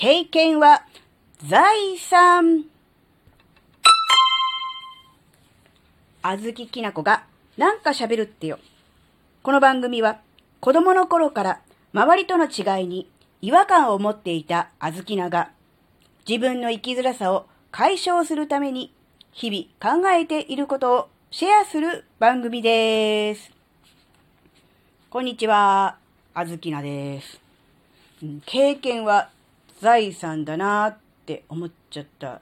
経験は財産。あずききなこがなんか喋るってよ。この番組は子供の頃から周りとの違いに違和感を持っていたあずきなが自分の生きづらさを解消するために日々考えていることをシェアする番組です。こんにちは、あずきなです。経験は財産だなって思っちゃった、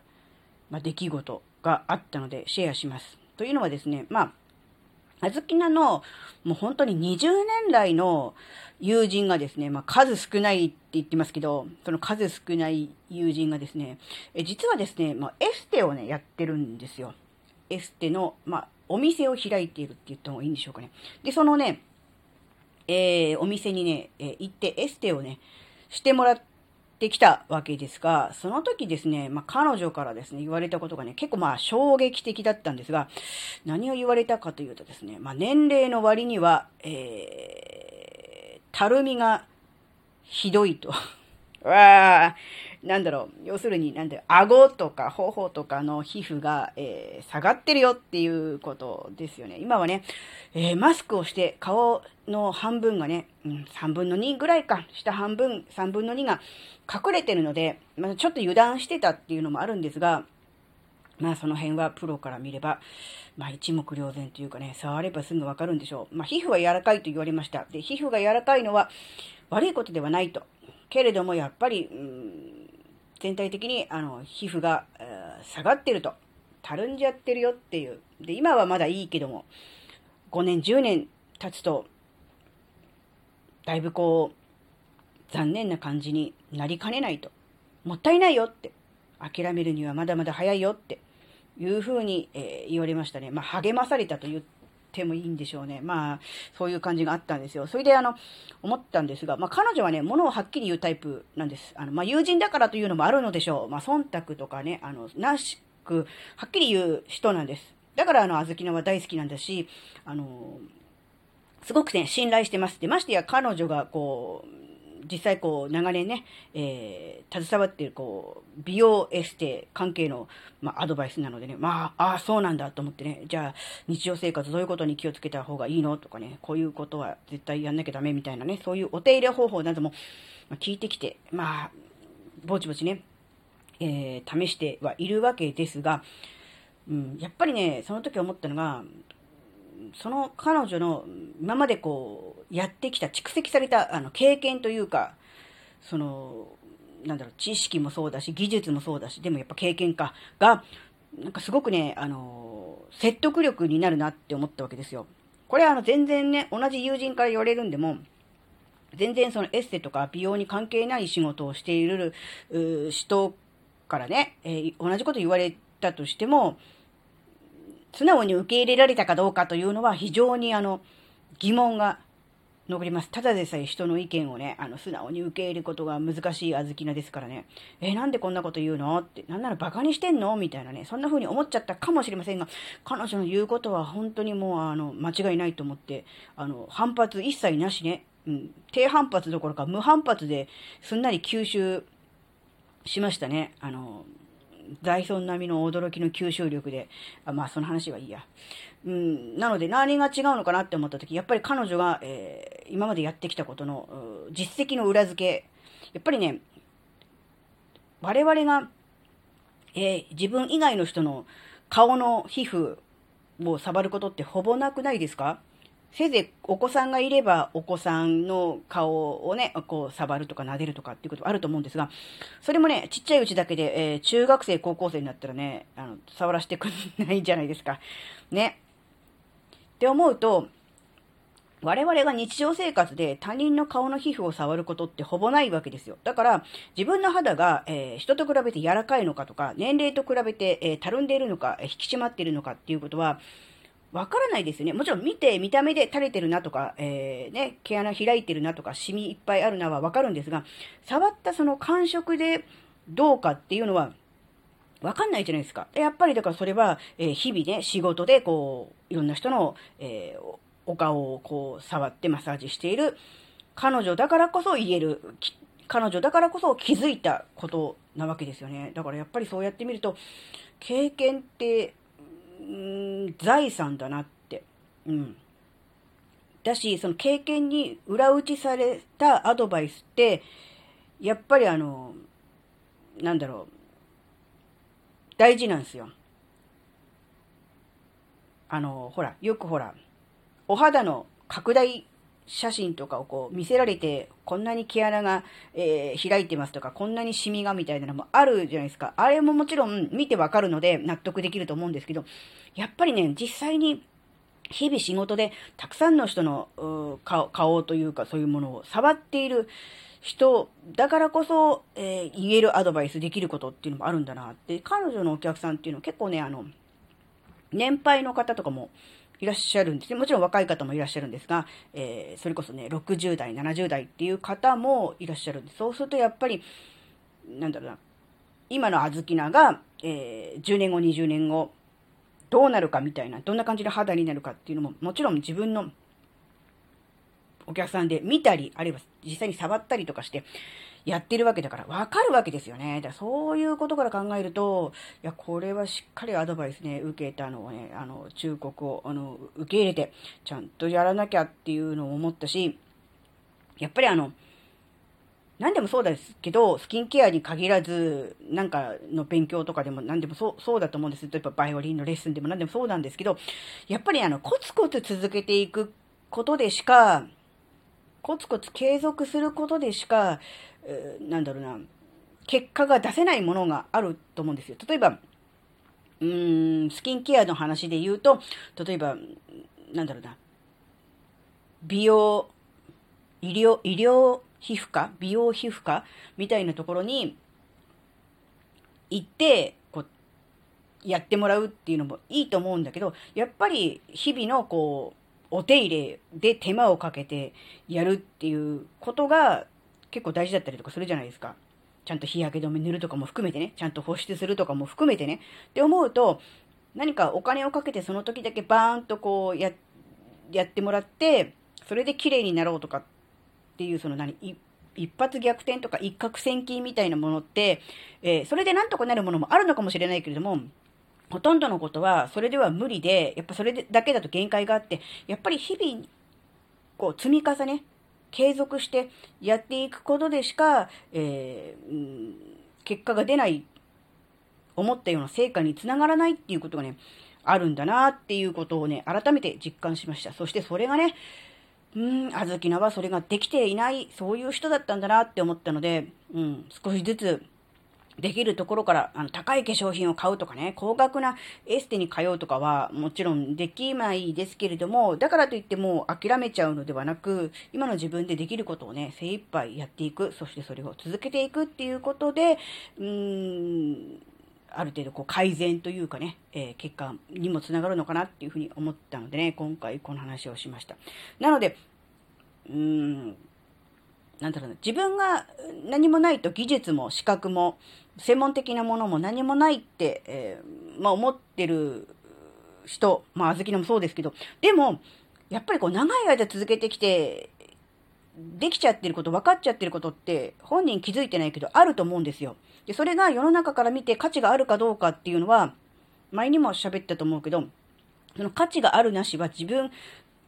まあ、出来事があったのでシェアします。というのはですね、まあ、あずきなの、もう本当に20年来の友人がですね、まあ数少ないって言ってますけど、その数少ない友人がですね、え実はですね、まあエステをね、やってるんですよ。エステの、まあお店を開いているって言った方がいいんでしょうかね。で、そのね、えー、お店にね、えー、行ってエステをね、してもらって、ってきたわけですが、その時ですね、まあ、彼女からですね、言われたことがね、結構まあ衝撃的だったんですが、何を言われたかというとですね、まあ、年齢の割には、えー、たるみがひどいと。わあ、なんだろう、要するに、なんだろ顎とか頬とかの皮膚が、えー、下がってるよっていうことですよね。今はね、えー、マスクをして顔の半分がね、うん、3分の2ぐらいか、下半分、3分の2が隠れてるので、まあ、ちょっと油断してたっていうのもあるんですが、まあその辺はプロから見れば、まあ一目瞭然というかね、触ればすぐわかるんでしょう。まあ皮膚は柔らかいと言われました。で、皮膚が柔らかいのは悪いことではないと。けれどもやっぱり、うん、全体的にあの皮膚が、下がってると。たるんじゃってるよっていう。で、今はまだいいけども、5年、10年経つと、だいぶこう、残念な感じになりかねないと。もったいないよって。諦めるにはまだまだ早いよっていうふうに、えー、言われましたね。まあ、励まされたと言ってもいいんでしょうね。まあ、そういう感じがあったんですよ。それで、あの、思ったんですが、まあ、彼女はね、ものをはっきり言うタイプなんです。あの、まあ、友人だからというのもあるのでしょう。まあ、忖度とかね、あの、なしく、はっきり言う人なんです。だから、あの、あずきのは大好きなんだし、あの、すごくね、信頼してます。で、ましてや彼女が、こう、実際こう、長年ね、えー、携わっているこう、美容エステ関係の、まあ、アドバイスなのでね、まあ、ああ、そうなんだと思ってね、じゃあ、日常生活どういうことに気をつけた方がいいのとかね、こういうことは絶対やんなきゃダメみたいなね、そういうお手入れ方法なども、聞いてきて、まあ、ぼちぼちね、えー、試してはいるわけですが、うん、やっぱりね、その時思ったのが、その彼女の今までこう、やってきた、蓄積されたあの経験というか、その、なんだろう、知識もそうだし、技術もそうだし、でもやっぱ経験かが、なんかすごくね、あの、説得力になるなって思ったわけですよ。これはあの全然ね、同じ友人から言われるんでも、全然そのエステとか美容に関係ない仕事をしている人からね、えー、同じこと言われたとしても、素直に受け入れられたかどうかというのは非常にあの疑問が残ります。ただでさえ人の意見をね、あの素直に受け入れることが難しい小豆菜ですからね。えなんでこんなこと言うのって、なんなら馬鹿にしてんの？みたいなね、そんな風に思っちゃったかもしれませんが、彼女の言うことは本当にもうあの間違いないと思って、あの反発一切なしね、うん、低反発どころか無反発ですんなり吸収しましたね。あの、ダイソン並みの驚きの吸収力で、あまあその話はいいや。うん、なので何が違うのかなって思った時、やっぱり彼女が、えー、今までやってきたことの実績の裏付け、やっぱりね、我々が、えー、自分以外の人の顔の皮膚を触ることってほぼなくないですか？せいぜいお子さんがいればお子さんの顔をね、こう触るとか撫でるとかっていうことあると思うんですが、それもね、ちっちゃいうちだけで、えー、中学生、高校生になったらね、あの、触らせてくんないじゃないですか。ね。って思うと、我々が日常生活で他人の顔の皮膚を触ることってほぼないわけですよ。だから、自分の肌が、えー、人と比べて柔らかいのかとか、年齢と比べて、えー、たるんでいるのか、引き締まっているのかっていうことは、わからないですよね。もちろん見て、見た目で垂れてるなとか、えー、ね、毛穴開いてるなとか、シミいっぱいあるなはわかるんですが、触ったその感触でどうかっていうのは、わかんないじゃないですか。やっぱりだからそれは、えー、日々ね、仕事でこう、いろんな人の、えー、お顔をこう、触ってマッサージしている彼女だからこそ言える彼女だからこそ気づいたことなわけですよね。だからやっぱりそうやってみると、経験って、ん、財産だなって。うん。だし、その経験に裏打ちされたアドバイスって、やっぱりあの、なんだろう、大事なんですよ。あの、ほら、よくほら、お肌の拡大写真とかをこう見せられて、こんなに毛穴が、えー、開いてますとか、こんなにシミがみたいなのもあるじゃないですか。あれももちろん見てわかるので納得できると思うんですけど、やっぱりね、実際に日々仕事でたくさんの人の顔顔というかそういうものを触っている人だからこそ、えー、言えるアドバイスできることっていうのもあるんだなって、彼女のお客さんっていうのは結構ね、あの、年配の方とかもいらっしゃるんですね。もちろん若い方もいらっしゃるんですが、えー、それこそね、60代、70代っていう方もいらっしゃるんです。そうするとやっぱり、なんだろうな、今の小豆菜が、えー、10年後、20年後、どうなるかみたいな、どんな感じで肌になるかっていうのも、もちろん自分のお客さんで見たり、あるいは実際に触ったりとかして、やってるわけだから、わかるわけですよね。だからそういうことから考えると、いや、これはしっかりアドバイスね、受けたのをね、あの、忠告を、あの、受け入れて、ちゃんとやらなきゃっていうのを思ったし、やっぱりあの、何でもそうですけど、スキンケアに限らず、なんかの勉強とかでも何でもそう、そうだと思うんです。例えばバイオリンのレッスンでも何でもそうなんですけど、やっぱりあの、コツコツ続けていくことでしか、コツコツ継続することでしか、えー、なんだろうな、結果が出せないものがあると思うんですよ。例えば、うーん、スキンケアの話で言うと、例えば、なんだろうな、美容、医療、医療皮膚科美容皮膚科みたいなところに行って、こう、やってもらうっていうのもいいと思うんだけど、やっぱり日々のこう、お手入れで手間をかけてやるっていうことが結構大事だったりとかするじゃないですか。ちゃんと日焼け止め塗るとかも含めてね、ちゃんと保湿するとかも含めてね。って思うと、何かお金をかけてその時だけバーンとこうや、やってもらって、それで綺麗になろうとかっていう、その何、一発逆転とか一攫千金みたいなものって、えー、それでなんとかなるものもあるのかもしれないけれども、ほとんどのことはそれでは無理で、やっぱそれだけだと限界があって、やっぱり日々、こう積み重ね、継続してやっていくことでしか、えー、結果が出ない、思ったような成果につながらないっていうことがね、あるんだなっていうことをね、改めて実感しました。そしてそれがね、うん、あずきなはそれができていない、そういう人だったんだなって思ったので、うん、少しずつできるところから、あの、高い化粧品を買うとかね、高額なエステに通うとかは、もちろんできないですけれども、だからといっても諦めちゃうのではなく、今の自分でできることをね、精一杯やっていく、そしてそれを続けていくっていうことで、うーん、ある程度こう改善というかね、えー、結果にもつながるのかなっていうふうに思ったのでね、今回この話をしました。なので、うーん、なんだろうな、自分が何もないと技術も資格も専門的なものも何もないって、えー、まあ思ってる人、まあ、あずきのもそうですけど、でも、やっぱりこう長い間続けてきて、できちゃってること、分かっちゃってることって、本人気づいてないけど、あると思うんですよ。で、それが世の中から見て価値があるかどうかっていうのは、前にも喋ったと思うけど、その価値があるなしは自分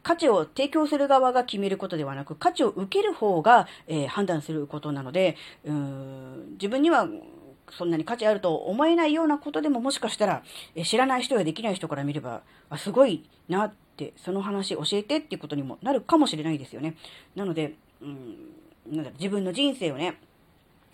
価値を提供する側が決めることではなく、価値を受ける方が、えー、判断することなので、うーん自分にはそんなに価値あると思えないようなことでももしかしたら、え知らない人やできない人から見れば、あすごいなって、その話教えてっていうことにもなるかもしれないですよね。なので、うん、なんだ自分の人生をね、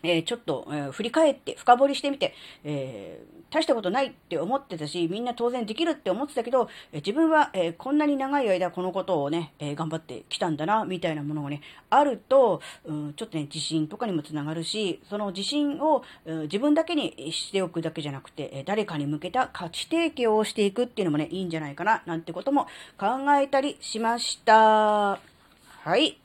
えー、ちょっと、えー、振り返って、深掘りしてみて、えー、大したことないって思ってたし、みんな当然できるって思ってたけど、え自分は、えこんなに長い間このことをね、え頑張ってきたんだな、みたいなものがね、あると、うん、ちょっとね、自信とかにもつながるし、その自信を、うん自分だけにしておくだけじゃなくて、え誰かに向けた価値提供をしていくっていうのもね、いいんじゃないかな、なんてことも考えたりしました。はい。